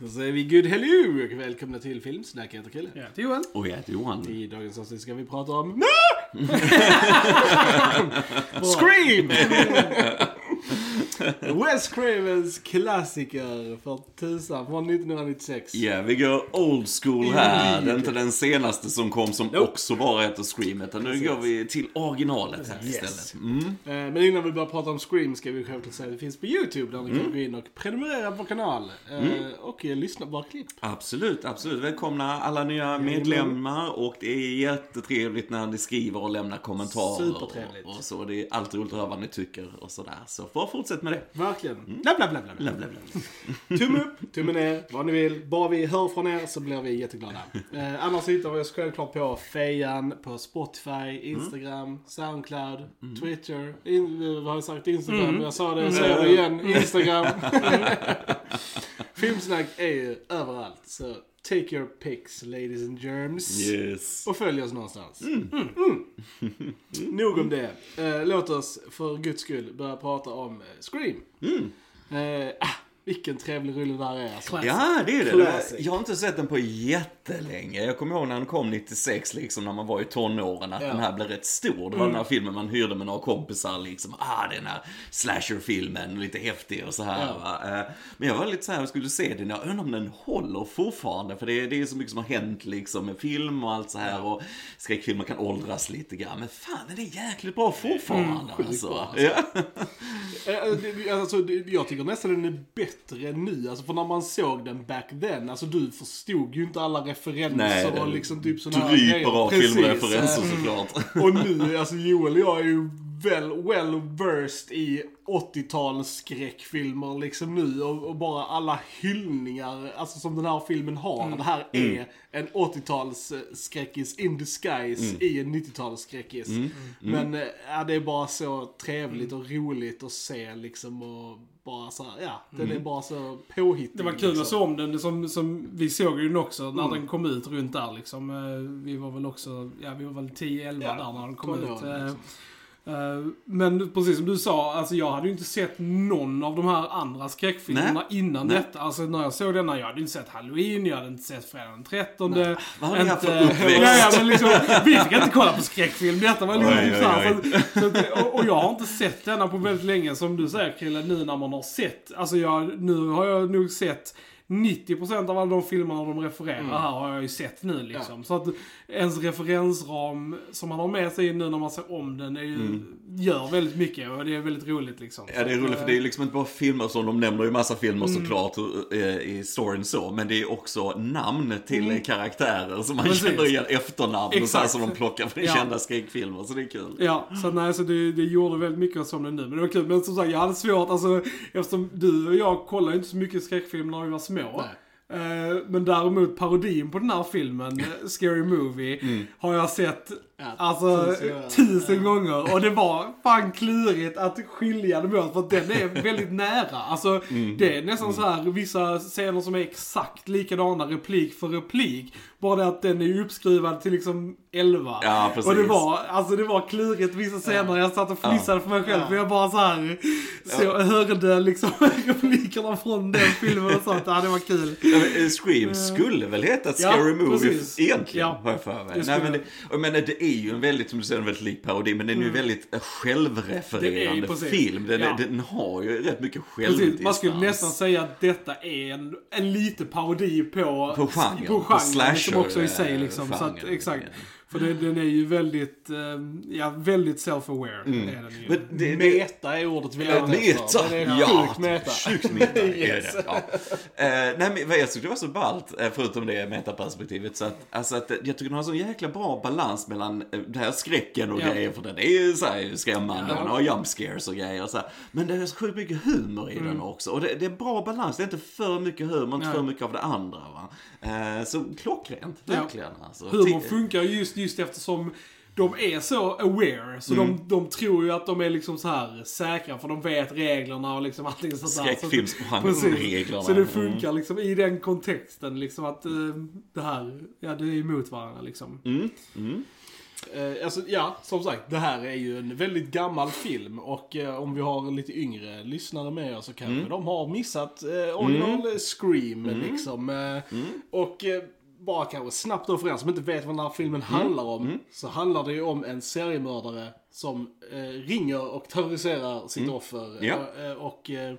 Då säger vi good hello och välkomna till Filmsnack. Jag heter Chrille. Jag heter Johan. Och jag heter Johan. I dagens avsnitt ska vi prata om... Scream! Wes Cravens klassiker för tusan från 1996. Ja, vi går old school här. Det är inte den senaste som kom som Nope. också bara heter Scream. Utan nu går vi till originalet här Yes. istället. Mm. Eh, Men innan vi börjar prata om Scream ska vi självklart säga att det finns på YouTube där ni kan gå in och prenumerera på vår kanal. eh, Och eh, lyssna på våra klipp. Absolut, absolut. Välkomna alla nya medlemmar och det är jättetrevligt när ni skriver och lämnar kommentarer. Supertrevligt. Och, och så. Det är alltid roligt att höra vad ni tycker och sådär. Så fortsätt med det. Verkligen. Bla, bla, bla, bla, bla. Bla, bla, bla. Tumme upp, tumme ner, vad ni vill. Bara vi hör från er så blir vi jätteglada. Eh, annars hittar vi oss självklart på Fejan, på Spotify, Instagram, Soundcloud, Twitter. In, eh, vad har jag sagt? Instagram. Jag sa det, jag säger det igen. Instagram. Filmsnack är ju överallt. Så take your pics, ladies and germs. Yes. Och följ oss någonstans. Mm. Mm. Nog om det. Eh, låt oss för guds skull börja prata om eh, Scream. Eh, ah, vilken trevlig rulle det där är alltså. Classic. Ja, det är det. Classic. Jag har inte sett den på jättelänge. Jag kommer ihåg när den kom 96, liksom när man var i tonåren, att Ja. den här blev rätt stor. Det var den här filmen man hyrde med några kompisar, liksom. Ah, den här slasherfilmen, lite häftig och så här. Ja. Va? Eh, Men jag var lite så här, jag skulle se den, jag undrar om den håller fortfarande. För det är, det är så mycket som har hänt liksom med film och allt så här. Och skräckfilmer kan åldras lite grann. Men fan, den är jäkligt bra fortfarande. sjukt alltså. bra, alltså. Ja. Eh, det- Alltså, jag tycker nästan den är bättre nu. Alltså, för när man såg den back then, alltså du förstod ju inte alla referenser Nej, och liksom typ sådana här grejer. av filmreferenser såklart. Och nu, alltså Joel och jag är ju väl, well versed i 80-tals skräckfilmer liksom nu och, och bara alla hyllningar, alltså som den här filmen har. Det här är en 80-tals eh, skräckis in disguise i en 90-tals skräckis. Men eh, ja, det är bara så trevligt och roligt att se liksom och bara så här, ja, den är bara så påhittig. Det var kul att se liksom. om den. Som, som, vi såg ju den också när den kom ut runt där liksom. Eh, Vi var väl också, ja vi var väl 10-11 Ja, där när den kom ut. Eh, liksom. Eh, Men precis som du sa, alltså jag hade ju inte sett någon av de här andra skräckfilmerna innan Nej. detta. Alltså när jag såg denna, jag hade inte sett Halloween, jag hade inte sett Fredag den 13. Vad har ni haft för uppväxt? Ja, men liksom, vi fick inte kolla på skräckfilm. Detta var liksom Oj, oj, oj. så, så och, och jag har inte sett denna på väldigt länge, som du säger Krille, nu när man har sett. Alltså jag, nu har jag nog sett 90% av alla de filmerna de refererar Mm. här har jag ju sett nu liksom. Så att ens referensram som man har med sig nu när man ser om den är ju, gör väldigt mycket och det är väldigt roligt liksom. Ja, det är roligt för det är liksom inte bara filmer som de nämner ju massa filmer Mm. såklart eh, i storyn så. Men det är också namn till karaktärer som man Mm. Precis. känner igen efternamn och så här Exakt. som de plockar från Ja. kända skräckfilmer. Så det är kul. Ja, så nej, så det, det gjorde väldigt mycket som det nu. Men det var kul. Men som sagt, jag hade svårt, alltså eftersom du och jag kollade inte så mycket skräckfilm när vi var små. Nej. Eh, men däremot parodin på den här filmen, eh, Scary Movie, har jag sett Ja, alltså tusen gånger. tusen gånger. Och det var fan klurigt att skilja dem åt för att den är väldigt nära. Alltså det är nästan så här vissa scener som är exakt likadana replik för replik. Bara det att den är uppskruvad till liksom 11. Ja, precis. Och det var, alltså det var klurigt vissa scener. Jag satt och fnissade för mig själv. Ja. För jag bara så här så hörde liksom replikerna från den filmen och sånt. Ja, det var kul. Eh, Scream skulle väl heta Eh. Ja, Scary Movie precis. egentligen, Ja, har jag för mig. det Nej, men det, jag menar, det är ju en väldigt, som du säger, en väldigt lik parodi, men den är ju väldigt eh, självrefererande film. Den, Ja. den har ju rätt mycket självdistans. Man skulle nästan säga att detta är en, en lite parodi på, På genren, på på genren slasher, liksom också i sig eh, liksom. Så att, genren. exakt. För det, den är ju väldigt, eh, ja, väldigt self-aware. Mm. Är den ju. Men det, Meta är ordet vi Ja, letar efter. Den är Ja, sjukt meta. Sjukt meta Yes. är det. Ja. Eh, nej, men jag tyckte det var så ballt, eh, förutom det metaperspektivet, så att, alltså att jag tycker den har så jäkla bra balans mellan det här skräcken och Ja. grejer, för den är ju så här skrämmande, Ja. den har jump scares och grejer och så här. Men det är så sjukt mycket humor i Mm. den också. Och det, det är bra balans, det är inte för mycket humor, inte Nej. för mycket av det andra. Va? Eh, så klockrent, Ja. verkligen. Alltså. Humor funkar ju just, just eftersom de är så aware. Så Mm. de, de tror ju att de är liksom så här säkra för de vet reglerna och liksom allting sånt där. Så- Skräckfilmsreglerna. Så det funkar liksom i den kontexten liksom att eh, det här, ja det är emot varandra liksom. Mm, mm. Eh, alltså, ja, som sagt, det här är ju en väldigt gammal film och eh, om vi har lite yngre lyssnare med oss så kanske Mm. de har missat eh, original Scream liksom. Eh, Mm. Och eh, bara kanske snabbt då för er som inte vet vad den här filmen Mm. handlar om. Så handlar det ju om en seriemördare som eh, ringer och terroriserar sitt offer. Mm. Ja. Eh, och eh,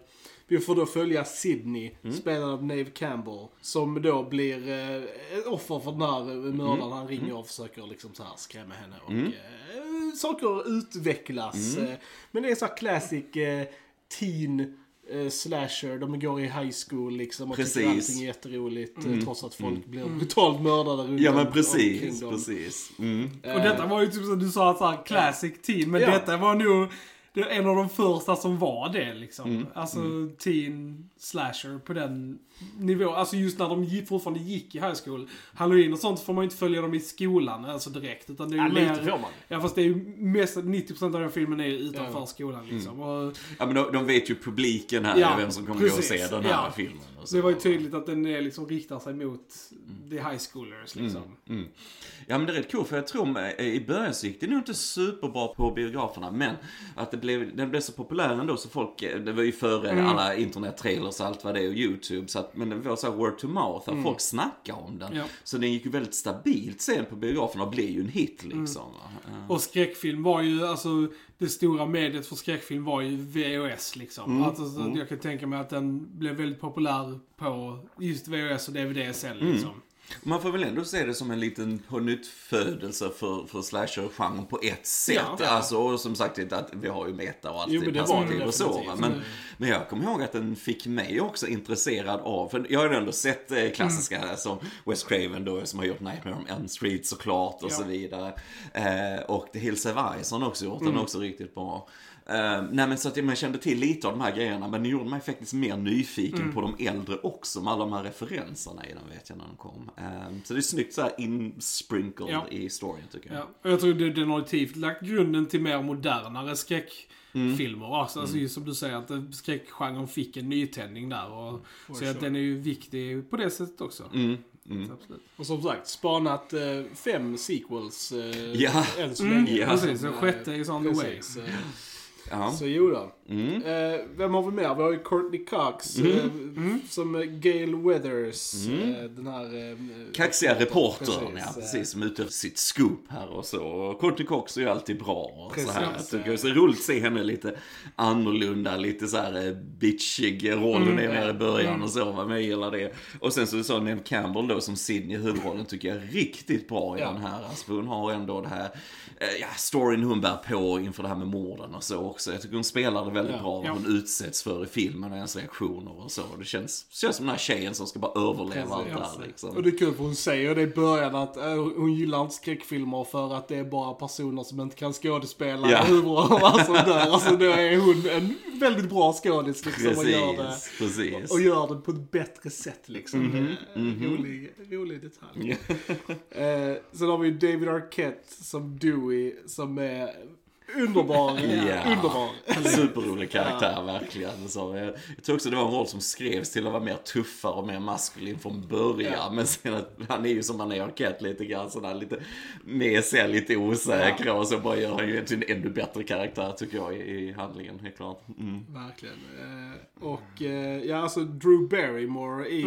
vi får då följa Sydney, Mm. spelad av Nave Campbell. Som då blir eh, ett offer för den här mördaren. Mm. Han ringer och försöker liksom så här skrämma henne. Och eh, saker utvecklas. Mm. Eh, men det är så här classic eh, teen eh, slasher. De går i high school liksom och Precis. tycker allting är jätteroligt. eh, Trots att folk blir brutalt mördade runt Ja men precis, precis. Mm. Och detta var ju typ som du sa, så här, classic teen. Men Ja. detta var nog det är en av de första som var det liksom. Mm. Alltså teen slasher på den nivån. Alltså just när de gick, fortfarande gick i high school. Halloween och sånt får man ju inte följa dem i skolan, alltså direkt. Utan det är ju Ja, lite får man. Ja fast det är ju mest, 90% av den filmen är ju utanför skolan liksom. Och Ja men de, de vet ju publiken här, Ja, vem som kommer gå och precis. se den här Ja. filmen. det var ju tydligt att den är liksom riktar sig mot the high schoolers liksom. Mm. Ja men det är rätt coolt för jag tror med, i början så gick det nog inte superbra på biograferna men att det blev, den blev så populär ändå så folk, eh, det var ju före Mm. alla internet-trailers och allt vad det är och YouTube så att, men det var så word to mouth, att folk snackade om den. Mm. Ja. Så den gick ju väldigt stabilt sen på biograferna och blev ju en hit liksom. va. Ja. Och skräckfilm var ju, alltså det stora mediet för skräckfilm var ju VHS liksom. Mm. Alltså, så Jag kan tänka mig att den blev väldigt populär på just VHS och DVD sen Mm. liksom. Man får väl ändå se det som en liten pånyttfödelse för, för slasher-genren på ett sätt. Ja. Alltså, och som sagt, att vi har ju meta och allt Jo, men det perspektiv och så. va. definitivt. Men, men jag kommer ihåg att den fick mig också intresserad av, för jag har ju ändå sett eh, klassiska Mm. som Wes Craven då, som har gjort Nightmare on Elm Street såklart och Ja. så vidare. Eh, och The Hills Have Eyes har också gjort, Mm. den också riktigt bra. Eh, nej men så att man kände till lite av de här grejerna men det gjorde mig faktiskt mer nyfiken Mm. på de äldre också med alla de här referenserna i den vet jag när de kom. Eh, så det är snyggt så här insprinkled Ja. i storyn tycker jag. Ja. Och jag tror det, den har definitivt lagt grunden till mer modernare skräckfilmer. Alltså, alltså just som du säger att skräckgenren fick en nytändning där. Och, så sure. att den är ju viktig på det sättet också. Mm. Så absolut. Och som sagt, spanat eh, fem sequels eh, Ja. än så Mm, länge. ja. Precis, och sjätte is on the way. precis, eh, Ja. Så jo då. Mm. Eh, vem har vi mer? Vi har ju Courtney Cox eh, som eh, Gail Weathers. Eh, den här... Eh, Kaxiga reportern, Precis, ja precis, som är ute sitt scoop här och så. Och Courtney Cox är ju alltid bra och så här. Jag Precis. tycker det är så roligt att se henne lite annorlunda, lite så här bitchig roll hon är med i början och så, men jag gillar det. Och sen så är så Neve Campbell då som Sidney i huvudrollen tycker jag är riktigt bra i Ja. den här. Alltså, för hon har ändå det här, ja, storyn hon bär på inför det här med morden och så också. Jag tycker hon spelar det väldigt Ja. bra, vad Ja. hon utsätts för i filmen och hennes reaktioner och så. Det känns, känns som den här tjejen som ska bara överleva allt det här liksom. Och det är kul för hon säger det i början att eh, hon gillar inte skräckfilmer för att det är bara personer som inte kan skådespela Ja. huvudrollerna som dör. Alltså då är hon en väldigt bra skådis liksom och gör det. Precis, precis. Och gör det på ett bättre sätt liksom. Mhm, Det är en rolig, rolig detalj. eh, sen har vi David Arquette som Dewey som är underbar. Ja. Underbar. Superrolig karaktär, verkligen. Så, eh, jag tror också det var en roll som skrevs till att vara mer tuffare och mer maskulin från början. Ja. Men sen att han är ju som han är Arquette lite grann sådär lite med sig, lite osäker och så bara gör han ju till en ännu bättre karaktär tycker jag i, i handlingen, helt klart. Mm. Verkligen. Eh, och eh, ja, alltså Drew Barrymore i,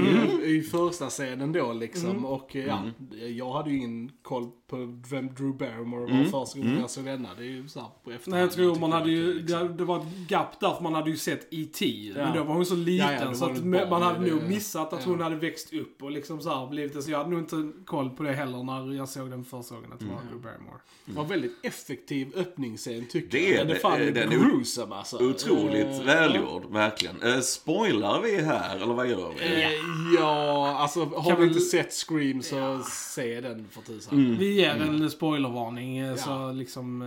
i första scenen då liksom. Och eh, ja, jag hade ju ingen koll på vem Drew Barrymore var första gången jag såg denna. Det är ju såhär på efterhand. Nej, jag tror man hade ju, liksom. det, det var ett gap där för man hade ju sett E.T. Ja. Men då var hon så liten Ja, ja, så var att det barn, man hade det- nog missat att ja. hon hade växt upp och liksom så här blivit det. Så jag hade nog inte koll på det heller när jag såg den första gången att det var Mm. Drew Barrymore. Det var en väldigt effektiv öppningsscen tycker Det jag. Den är det. fan Den är gruesome alltså. Otroligt Eh, välgjord, verkligen. Eh, spoilar vi här, eller vad gör vi? Eh, ja, alltså har Kan vi inte sett Scream så se den för tusan. Vi ger en spoilervarning så liksom,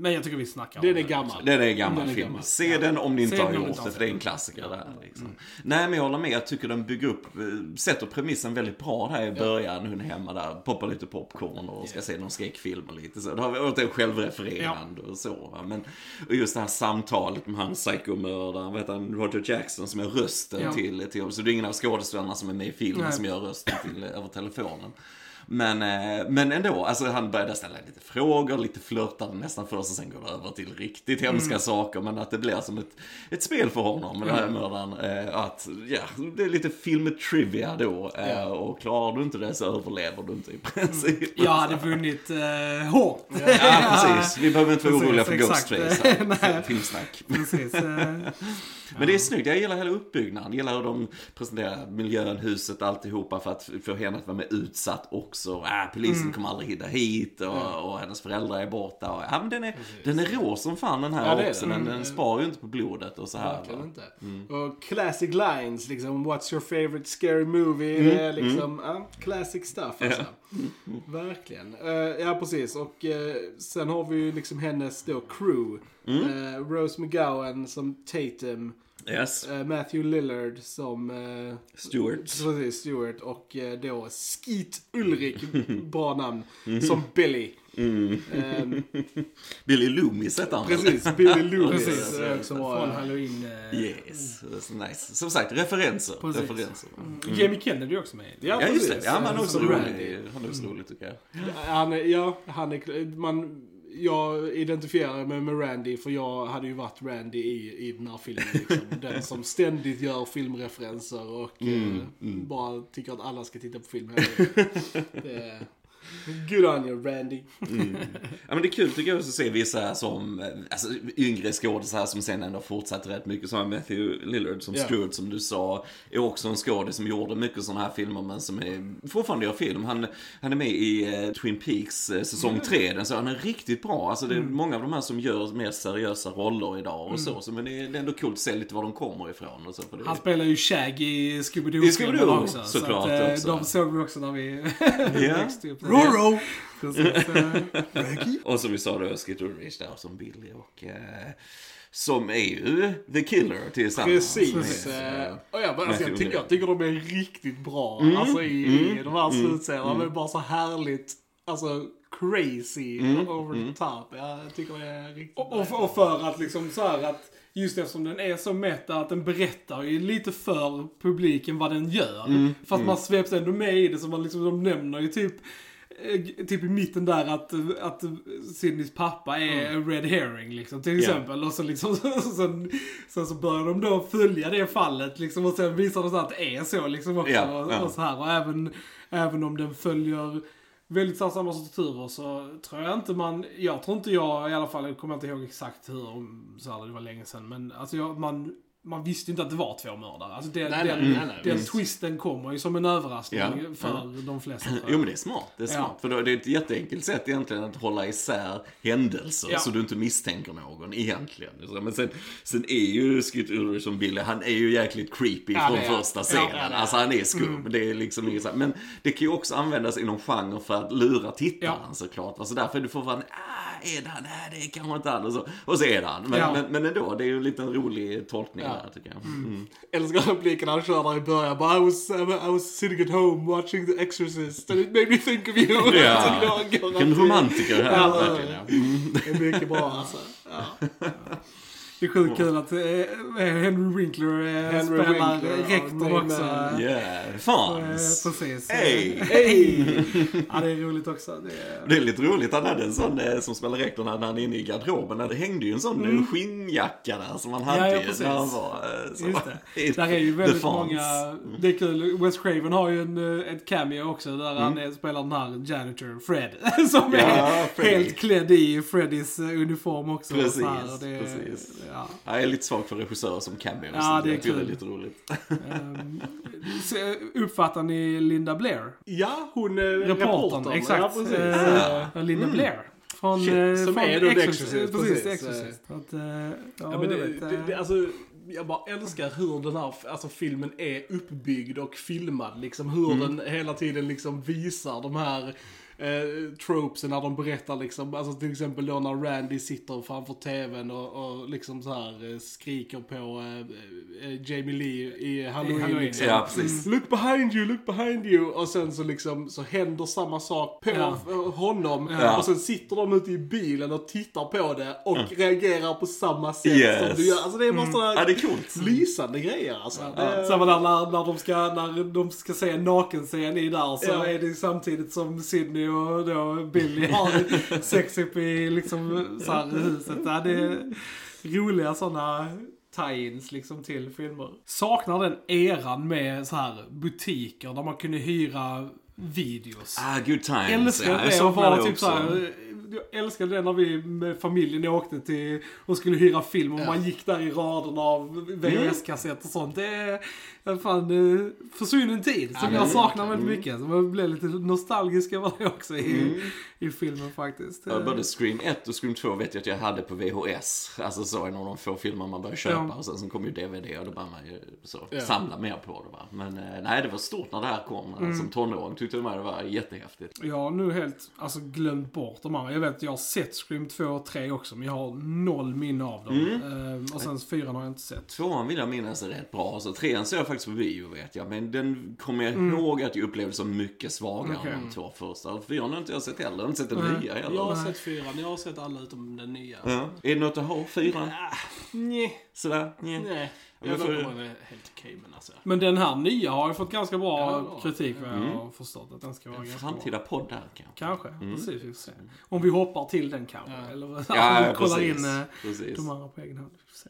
men jag tycker vi snackar om Den är det. gammal. Den är gammal Den är film. gammal. Se den om ni inte Se har gjort det, för det är en sett den. klassiker det här. Liksom. Nej, men jag håller med. Jag tycker den bygger upp, eh, sätter premissen väldigt bra här i början. Hon är hemma där, poppar lite popcorn och ska se någon skräckfilm och lite så. Det har vi återigen självrefererande och så. Va? Men, och just det här samtalet med han psykomördaren, vad heter han, Roger Jackson som är rösten Ja. till, till, så det är ingen av skådespelarna som är med i filmen Nej. som gör rösten till, över telefonen. Men, eh, men ändå, alltså han började ställa lite frågor, lite flörtade nästan först och sen går det över till riktigt hemska Mm. saker. Men att det blir som ett, ett spel för honom, den här mördaren. Eh, att, ja, det är lite filmtrivia då. Eh, och klarar du inte det så överlever du inte i princip. Jag hade vunnit eh, hårt. Ja, precis. Vi behöver inte vara oroliga för. Ghostface. Filmsnack. Precis. Men det är snyggt, jag gillar hela uppbyggnaden. Jag gillar hur de presenterar miljön, huset, alltihopa för att få henne att vara med utsatt också. Äh, polisen Mm. kommer aldrig hitta hit och, och hennes föräldrar är borta. Och, ja, men den, är, den är rå som fan den här Ja, också. den. Den, den sparar ju inte på blodet och så här. Verkligen inte. Mm. Och classic lines, liksom What's your favorite scary movie? Mm, Det är liksom, ja, classic stuff alltså. Verkligen. Eh, ja, precis. Och eh, sen har vi ju liksom hennes då crew. Mm. Eh, Rose McGowan som Tatum. Yes, eh, Matthew Lillard som... eh, Stewart. Precis, Stewart. Och eh, då Skeet Ulrik, bra namn, Mm. som Billy. Ehm, Billy Loomis hette han precis, Billy Loomis. Precis. också bra. Från Halloween. Eh, Yes, that's nice. Som sagt, referenser. Precis. referenser. Jamie Kennedy är också med. Ja, Ja, just det. Ja, han är också rolig. Han är också rolig tycker jag. Han är, ja, han är, man, jag identifierar mig med Randy för jag hade ju varit Randy i, i den här filmen. Liksom. Den som ständigt gör filmreferenser och eh, bara tycker att alla ska titta på film hela tiden. Det är- Good on you Randy. Ja men det är kul tycker jag också att se vissa som, alltså yngre skådisar som sen ändå fortsatt rätt mycket. Som Matthew Lillard som Ja. Stuart som du sa. Är också en skådis som gjorde mycket sådana här filmer men som är, fortfarande gör film. Han, han är med i eh, Twin Peaks eh, säsong 3. Den så han är riktigt bra. Alltså det är många av de här som gör mer seriösa roller idag och så. så. Men det är, det är ändå kul att se lite var de kommer ifrån och så. För det, Han spelar ju Shaggy i I Scooby-Doo-filmen Scooby-Doo, också. såklart så att, eh, också. De såg vi också när vi växte upp. Precis. eh, Och som vi sa då, Skid Ulrich där som Billy och eh, som är ju The Killer tillsammans. Precis. med, eh, Och jag, bara, alltså, jag, tycker, jag tycker de är riktigt bra. Mm. Alltså i, i de här slutscenerna. De är bara så härligt, alltså crazy, Mm. over the top. Jag tycker det är riktigt Och, och, och för att liksom så här att Just eftersom den är så meta att den berättar ju lite för publiken vad den gör. Mm, Fast man sveps ändå med i det så man liksom, de nämner ju typ Typ i mitten där att, att Sydneys pappa är en red herring liksom till Mm. Exempel. Och så liksom, sen, sen så börjar de då följa det fallet liksom och sen visar det sig att det är så liksom också. Ja, och, ja. och så här. Och även, även om den följer väldigt så samma strukturer så tror jag inte man, jag tror inte jag i alla fall, jag kommer inte ihåg exakt hur, om- så här, det var länge sedan, men alltså jag, man, man visste inte att det var två mördare. Alltså den, Nej, den, nej, nej, den visst. twisten kommer ju som en överraskning Ja, för ja. de flesta. Jo men det är smart, det är Ja. smart. För då är det ett jätteenkelt sätt egentligen att hålla isär händelser Ja. så du inte misstänker någon egentligen. Men sen, sen är ju Skid Ulrich som Billy, han är ju jäkligt creepy Ja, från det första Ja, scenen. ja, det alltså han är skum, det är liksom inget. Men det kan ju också användas inom genre för att lura tittaren Ja. såklart. Alltså därför är du fortfarande, ah, är det han? Nej, det är kanske inte han. Och så, och så är det han. Men, Ja. men, men ändå, det är ju en liten rolig tolkning Ja. Där tycker jag. Mm. Älskar repliken han kör där i början. Bara, I was, I was sitting at home watching The Exorcist and it made me think of you. Ja. Vilken romantiker här, Ja, verkligen. Ja. Det är mycket bra alltså. Ja. Det är sjukt kul att eh, Henry Winkler eh, Henry spelar Winkler, rektorn också. Yeah, Eh, fans. precis. Hey. Hej! Ja, det är roligt också. Det är... Det är lite roligt, han hade en sån eh, som spelar rektorn när han är inne i garderoben. Det hängde ju en sån mm. skinnjacka där som han hade Ja, ja, precis. när han var... eh, Så. Just det. Där är ju väldigt många, det är kul, Wes Craven har ju en, eh, ett cameo också där han är, spelar den här janitor Fred. Som Mm. Ja, är Freddy. helt klädd i Freddys eh, uniform också. Precis, här, det, precis. Ja. Jag är lite svag för regissörer som cameo. Ja, så det är kul. det är lite roligt. Um, uppfattar ni Linda Blair? Ja, hon är Reportern, reportern. exakt. Ja, precis. Eh, Linda Blair. Från, Shit, eh, som från är då Exorcist. Exorcist, Precis. Exorcist. Att, eh, ja, Ja, men det, vet, det, eh, det, alltså, jag bara älskar hur den här alltså, filmen är uppbyggd och filmad. Liksom, hur den hela tiden liksom visar de här eh, tropesen när de berättar liksom, alltså till exempel då när Randy sitter framför tvn och, och liksom så här eh, skriker på eh, eh, Jamie Lee i Halloween. Halloween, liksom. ja, precis. Look behind you, look behind you. Och sen så liksom så händer samma sak på Ja. f- honom. Ja. Och sen sitter de ute i bilen och tittar på det och reagerar på samma sätt Yes. som du gör. Alltså det är bara sådana Ja, det är coolt. lysande grejer alltså. Det- Samma där när, när, de ska, när de ska se en nakenscen i där så Ja. är det samtidigt som Sydney och då Billy har sex upp i liksom så här, huset. Ja, det är roliga sådana tie-ins liksom till filmer. Saknar den eran med så här butiker där man kunde hyra videos. Ah, good times. älskade ja, det och vara typ såhär, jag älskade det när vi med familjen åkte till och skulle hyra film och Ja. man gick där i raderna av VHS-kassetter och sånt. Det en fan eh, försvunnen tid som det jag saknar väldigt mycket. Så man blev lite nostalgisk över det också i, i filmen faktiskt. Ja, både Scream 1 och Scream 2 vet jag att jag hade på VHS. Alltså så en av de få filmer man började köpa. Ja. Och sen så kom ju DVD och då började man ju så Ja. samla mer på det va. Men eh, nej, det var stort när det här kom. Mm. Som tonåring tyckte jag det var jättehäftigt. Jag har nu helt alltså, glömt bort de andra. Jag vet att jag har sett Scream 2 och 3 också, men jag har noll minne av dem. Mm. Eh, och sen 4 har jag inte sett. Tvåan vill jag minnas är rätt bra. Så trean ser jag faktiskt på bio vet jag. Men den kommer jag Mm. ihåg att jag upplevde som mycket svagare Okej. än de två första. Fyran har inte jag sett heller. Jag har inte sett den Nej. nya heller. Jag har sett fyran, jag har sett alla utom den nya. Ja. Är det något att ha? Fyran? Nej. Sådär? Nej. Nej. Jag får- får... är helt okej men alltså. Men den här nya har ju fått ganska bra Ja, bra. kritik vad jag har förstått. Att den ska vara En ganska bra. framtida podd där kanske. Kanske, precis. Vi får se. Om vi hoppar till den kanske. Ja. Eller Ja, kollar precis. in eh, precis. de andra på egen hand. Vi får se.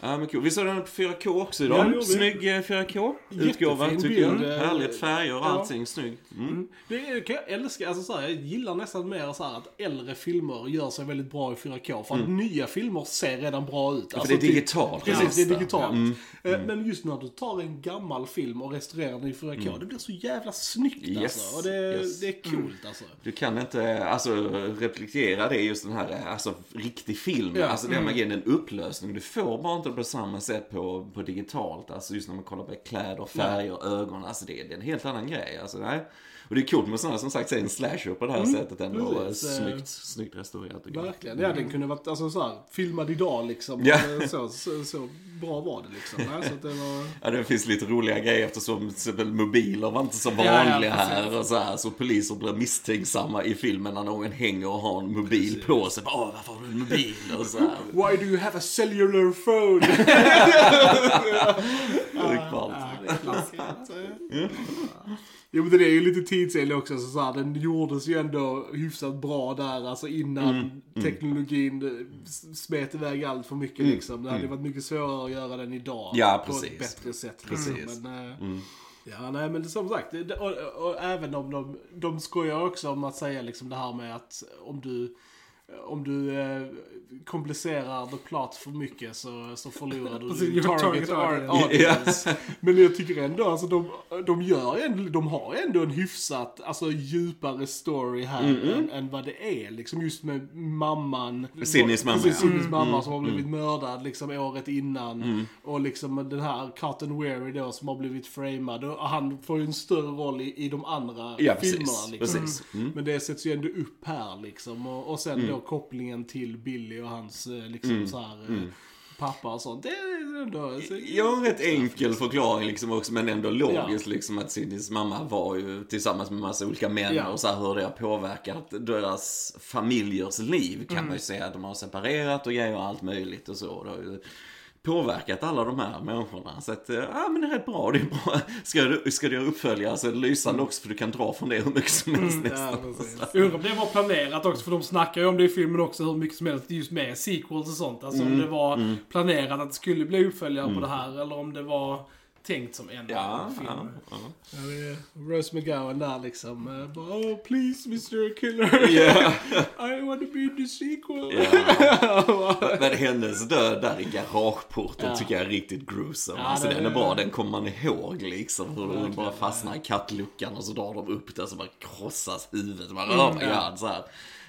Ja, men cool. Vi såg den på 4K också Ja, det idag. vi. Snygg eh, 4K-utgåva Jättefin tycker jag. eh, Härligt färger och ja. allting snyggt. Mm. Det är- kan jag älska, alltså så här, jag gillar nästan mer så här att äldre filmer gör sig väldigt bra i 4K. För att nya filmer ser redan bra ut. För Alltså, det är typ- digitalt. Precis, det är digitalt. Mm. Eh, Men just när du tar en gammal film och restaurerar den i 4K, det blir så jävla snyggt Mm. Yes, alltså. Och det, yes. det är coolt alltså. Du kan inte alltså, replikera det just den här alltså, riktig film. Ja. Alltså den magin, en upplösning. Du får bara inte på samma sätt på, på digitalt. Alltså just när man kollar på kläder, färger, ögon. Alltså det, det är en helt annan grej. Alltså, nej. Och det är coolt med sådana som sagt en slasher på det här sättet ändå. Mm. precis. Snyggt, snyggt restaurerat. Verkligen. Ja, den kunde varit alltså, så här, filmad idag liksom. Ja. Så, så, så bra var det liksom. Nej, så att det var... Ja, det finns lite roliga grejer eftersom mobiler var inte så Ja, ja, vanliga precis. här. Och så, här. så poliser blir misstänksamma i filmen när någon hänger och har en mobil på sig. Åh, varför har du en mobil? Och så här. Why do you have a cellular phone? Sjukt ballt. Jo men det är ju lite tidsenlig också, så, så här, den gjordes ju ändå hyfsat bra där, alltså innan Mm, teknologin eh, s- smet iväg allt för mycket liksom. Det hade varit mycket svårare att göra den idag. Mm, Ja, På precis. ett bättre sätt. Liksom. Precis. Mm. Men, eh, Ja, nej men som sagt, och, och, och även om de, de skojar också om att säga liksom det här med att om du om du eh, komplicerar the plot för mycket så, så förlorar du Precis, din target, target ar- audience. audience. Men jag tycker ändå, alltså de, de gör ändå, de har ändå en hyfsat, alltså djupare story här än, än vad det är. Liksom just med mamman. Sidneys mamma, Precis, ja. Sidneys mamma som har blivit mördad liksom året innan. Och liksom den här Cotton Weary då som har blivit framad. Och han får ju en större roll i, i de andra Ja, precis. filmerna liksom. precis. Mm. Men det sätts ju ändå upp här liksom. Och, och sen då kopplingen till Billy och hans eh, liksom Mm. så här, eh, pappa och sånt. Det är ändå... Så, Jag har en rätt enkel förklaring liksom också, men ändå logisk liksom att Sidneys mamma var ju tillsammans med massa olika män Ja. och så här hur det har påverkat deras familjers liv kan man ju säga. De har separerat och grejer och allt möjligt och så. Det har ju påverkat alla de här människorna. Så att, eh, ja men det är rätt bra. Det är bra. Ska du, ska du göra uppföljare så är det lysande också för du kan dra från det hur mycket som helst ja, nästan. precis. Jag undrar om det var planerat också, för de snackar ju om det i filmen också hur mycket som helst just med sequels och sånt. Alltså Mm. om det var planerat att det skulle bli uppföljare på det här, eller om det var tänkt som en Ja, film. ja, ja. Är Rose McGowan där liksom. eh, Bara, oh please Mr. Killer. Ja. I want to be in the sequel. Ja. Men hennes död där i garageporten Ja. tycker jag är riktigt gruesome. Ja, alltså det- den är bra, den kommer man ihåg liksom. Hur hon bara fastnar i kattluckan och så drar de upp det och så bara krossas huvudet. Man, oh my god, så här.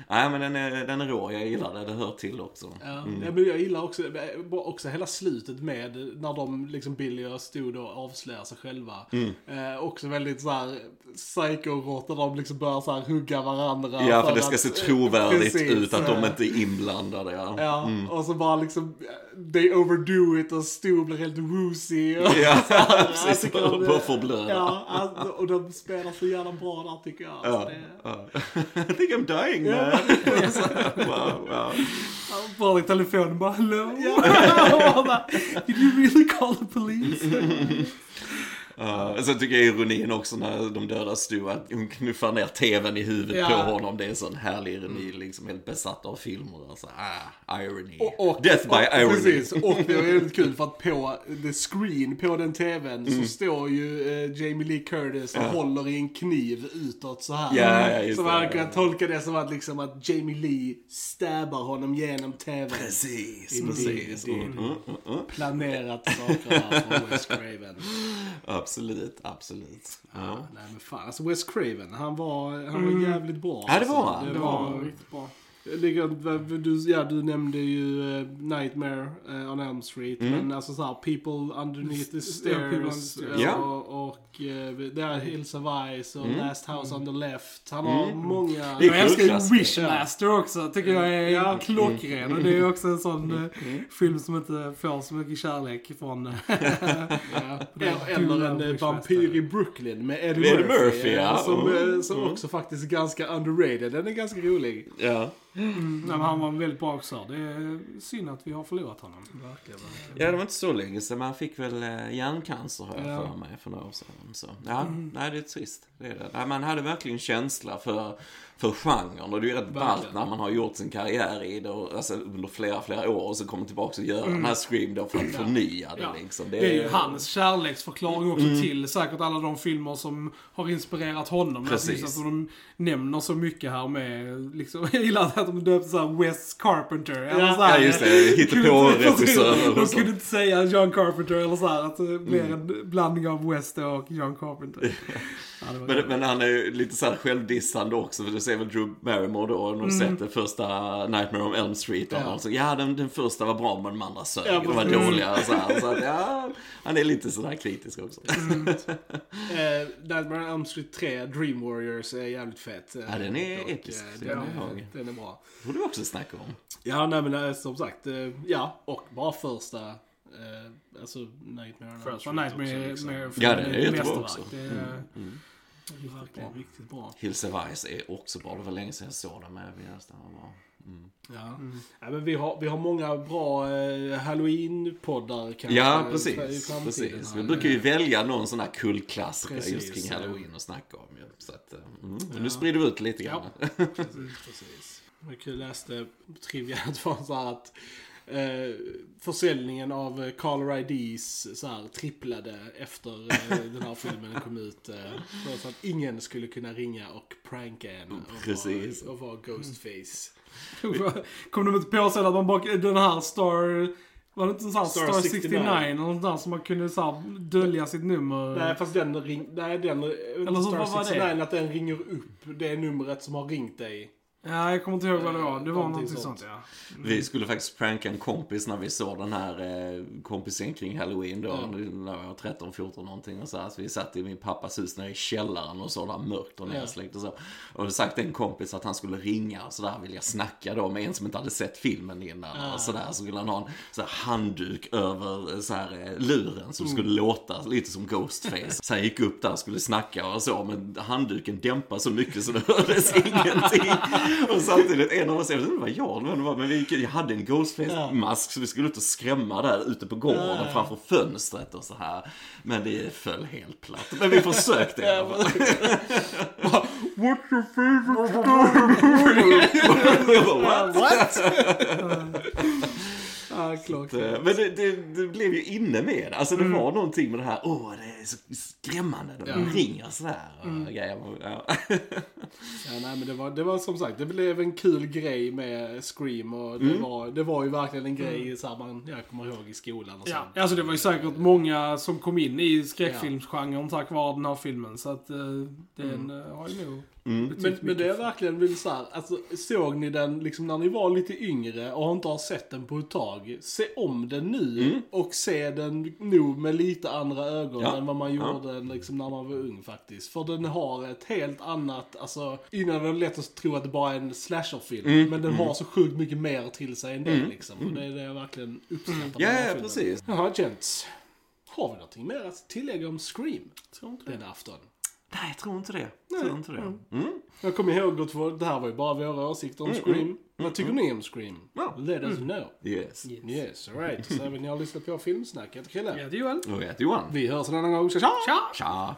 Nej men den är, den är rå, jag gillar det, det hör till också. Ja, men jag gillar också, också hela slutet med när de, liksom Billy och stod och, avslöjar sig själva. Mm. Eh, också väldigt såhär psycho-rått de liksom börjar såhär hugga varandra. Ja, för det ska att- se trovärdigt Precis, ut att de eh, inte är inblandade. Ja, Ja, Mm. och så bara liksom, they overdo it och Stu blir helt woozy. Och, Ja, precis. de- Bara förblöda. Ja, alltså, och de spelar så jävla bra där tycker jag. Alltså, Ja, det, ja. I think I'm dying man. wow, wow. Han bara i telefonen bara hello. Och han bara, Did you really call the police? Uh, sen tycker jag ironin också när de dödar Stu, att hon knuffar ner tvn i huvudet Ja. på honom. Det är sån härlig ironi, liksom helt besatt av filmer. Alltså, ah, irony. Och, och, Death by och, irony. Precis, och det är väldigt kul för att på the screen på den tvn Mm. så står ju eh, Jamie Lee Curtis och håller i en kniv utåt så här. Ja, ja, så man ja. kan tolka det som att, liksom, att Jamie Lee stabbar honom genom tvn. Precis, Indeed, precis. Mm, mm, mm, mm. Planerat saker här från Wes Craven. Absolut, absolut. Ja. Nej men fan, alltså Wes Craven, han var, han var jävligt bra. Ja, det var alltså. han. Det Det var, var riktigt bra. Du, ja, du nämnde ju eh, Nightmare eh, on Elm Street, men alltså såhär People Underneath the Stairs eh, Ja. och, och eh, det här Hills of Ice och Last House on the Left. Han har många... Det är Jag älskar ju. Wishmaster också, tycker jag är Ja. klockren. Och det är också en sån eh, film som inte får så mycket kärlek från... eh, Ja. Eller en eh, vampyr i Brooklyn med Eddie Murphy. Murphy, eh, ja. Som, Mm. eh, som också faktiskt är ganska underrated. Den är ganska rolig. Ja. Nej, men han var väldigt bra också. Det är synd att vi har förlorat honom. Verkligen. ja, det var inte så länge sedan, men han fick väl eh, hjärncancer har jag Ja. för mig för några år sedan. Så, ja, nej det är trist. Det är det. Nej, man hade verkligen känsla för, för genren och det är ju rätt ballt när man har gjort sin karriär i det och, alltså, under flera, flera år och så kommer tillbaka och gör den här Scream då för att förnya det Ja. liksom. Det är ju hans kärleksförklaring också till säkert alla de filmer som har inspirerat honom. Precis. Precis. Att de nämner så mycket här med, liksom, jag gillar att de döpte såhär Wes Carpenter. Eller Ja. så här, Ja, just det. Hittepå-regissör och De kunde inte säga John Carpenter eller så här, att det blir Mm. en blandning av West och John Carpenter. Det Men, men han är ju lite så här självdissande också, för du ser väl Drew Barrymore då, när du sett den första Nightmare on Elm Street. Och Ja. ja. Så, ja, den, den första var bra, men de andra sög. Ja, de var dåliga. Så, här, så att, ja, han är lite sådär kritisk också. Eh, Nightmare on Elm Street 3, Dream Warriors, är jävligt fet. Ja, den är episk, eh, det Den, jag är, den är bra. Det får du också snacka om. Ja, nej men eh, som sagt, eh, ja, och bara första, eh, alltså Nightmare First Street One Night också, liksom. med Ja, den är jättebra också. Det är, Det är verkligen riktigt bra. Hills of Ice är också bra. Det var länge sedan jag såg den, men jag minns den var bra. Ja. ja men vi har, vi har många bra eh, Halloween-poddar kanske. Ja, precis. precis. Vi brukar ju välja någon sån här kultklassiker Precis, just kring ja. Halloween och snacka om. ju. Så att, eh, mm. Men Nu sprider vi ut lite grann. Precis, precis. Jag läste trivia att det var så här att eh, försäljningen av eh, caller IDs så här, tripplade efter eh, den här filmen kom ut. Eh, för så att ingen skulle kunna ringa och pranka en och, Precis. Vara, och vara Ghostface. Kom de inte på sen att man bara, den här Star... Var det inte en sån här Star Star, 69 69 eller något där som man kunde så här, dölja sitt nummer? Nej fast den ring, nej den, eller så, Star vad var det? 69 att den ringer upp det numret som har ringt dig. Ja, jag kommer inte ihåg vad det var. Det var Någonting någonting sånt. sånt, ja. Vi skulle faktiskt pranka en kompis när vi såg den här eh, kompisen kring halloween då. När jag var 13, 14 någonting och så här. Så vi satt i min pappas hus nere i källaren och så där mörkt och nedsläckt och så. Och vi sagt en kompis att han skulle ringa och sådär vilja snacka då med en som inte hade sett filmen innan och sådär. Så ville han ha en så här handduk över eh, så här eh, luren så det skulle låta lite som Ghostface. Så han gick upp där och skulle snacka och så men handduken dämpade så mycket så det hördes ingenting. Och samtidigt, en av oss, jag vet inte vad jag det var, men vi jag hade en Ghostface-mask så vi skulle ut och skrämma där ute på gården framför fönstret och så här. Men det föll helt platt. Men vi försökte i alla fall. What's your favorite story? What? ah, klart. Eh, Men det, det, det blev ju inne med det. Alltså det var någonting med det här, åh det är så skrämmande. De ringer sådär och grejer. Ja. Ja, nej, men det var, det var som sagt, det blev en kul grej med Scream och det, var, det var ju verkligen en grej så här, man, jag kommer ihåg i skolan och Ja, sånt. alltså det var ju säkert många som kom in i skräckfilmsgenren tack vare den här filmen. Så att eh, den Mm. eh, har ju nog Men, men det är verkligen vill så här, alltså, såg ni den liksom när ni var lite yngre och inte har sett den på ett tag? Se om den nu och se den nog med lite andra ögon Ja. än vad man Ja. gjorde den liksom när man var ung faktiskt. För den har ett helt annat, alltså innan var det lätt att tro att det bara är en slasherfilm. Men den har så sjukt mycket mer till sig än det liksom. Och det är det jag verkligen uppskattar med Ja, den här ja, filmen. precis. Jaha, gents. Har vi någonting mer att tillägga om Scream Tror inte det. den afton? Nej, jag tror inte det. Jag tror inte det. Mm. Jag kommer ihåg att vår- det här var ju bara våra åsikter om Scream. Vad tycker ni om Scream? Ja. Let us know. Yes. Yes, alright. Så även ni har lyssnat på Filmsnack. Jag heter Chrille. Ja, det är Joel. Och jag heter Johan. Vi hörs en annan gång. Tja! Tja! Tja!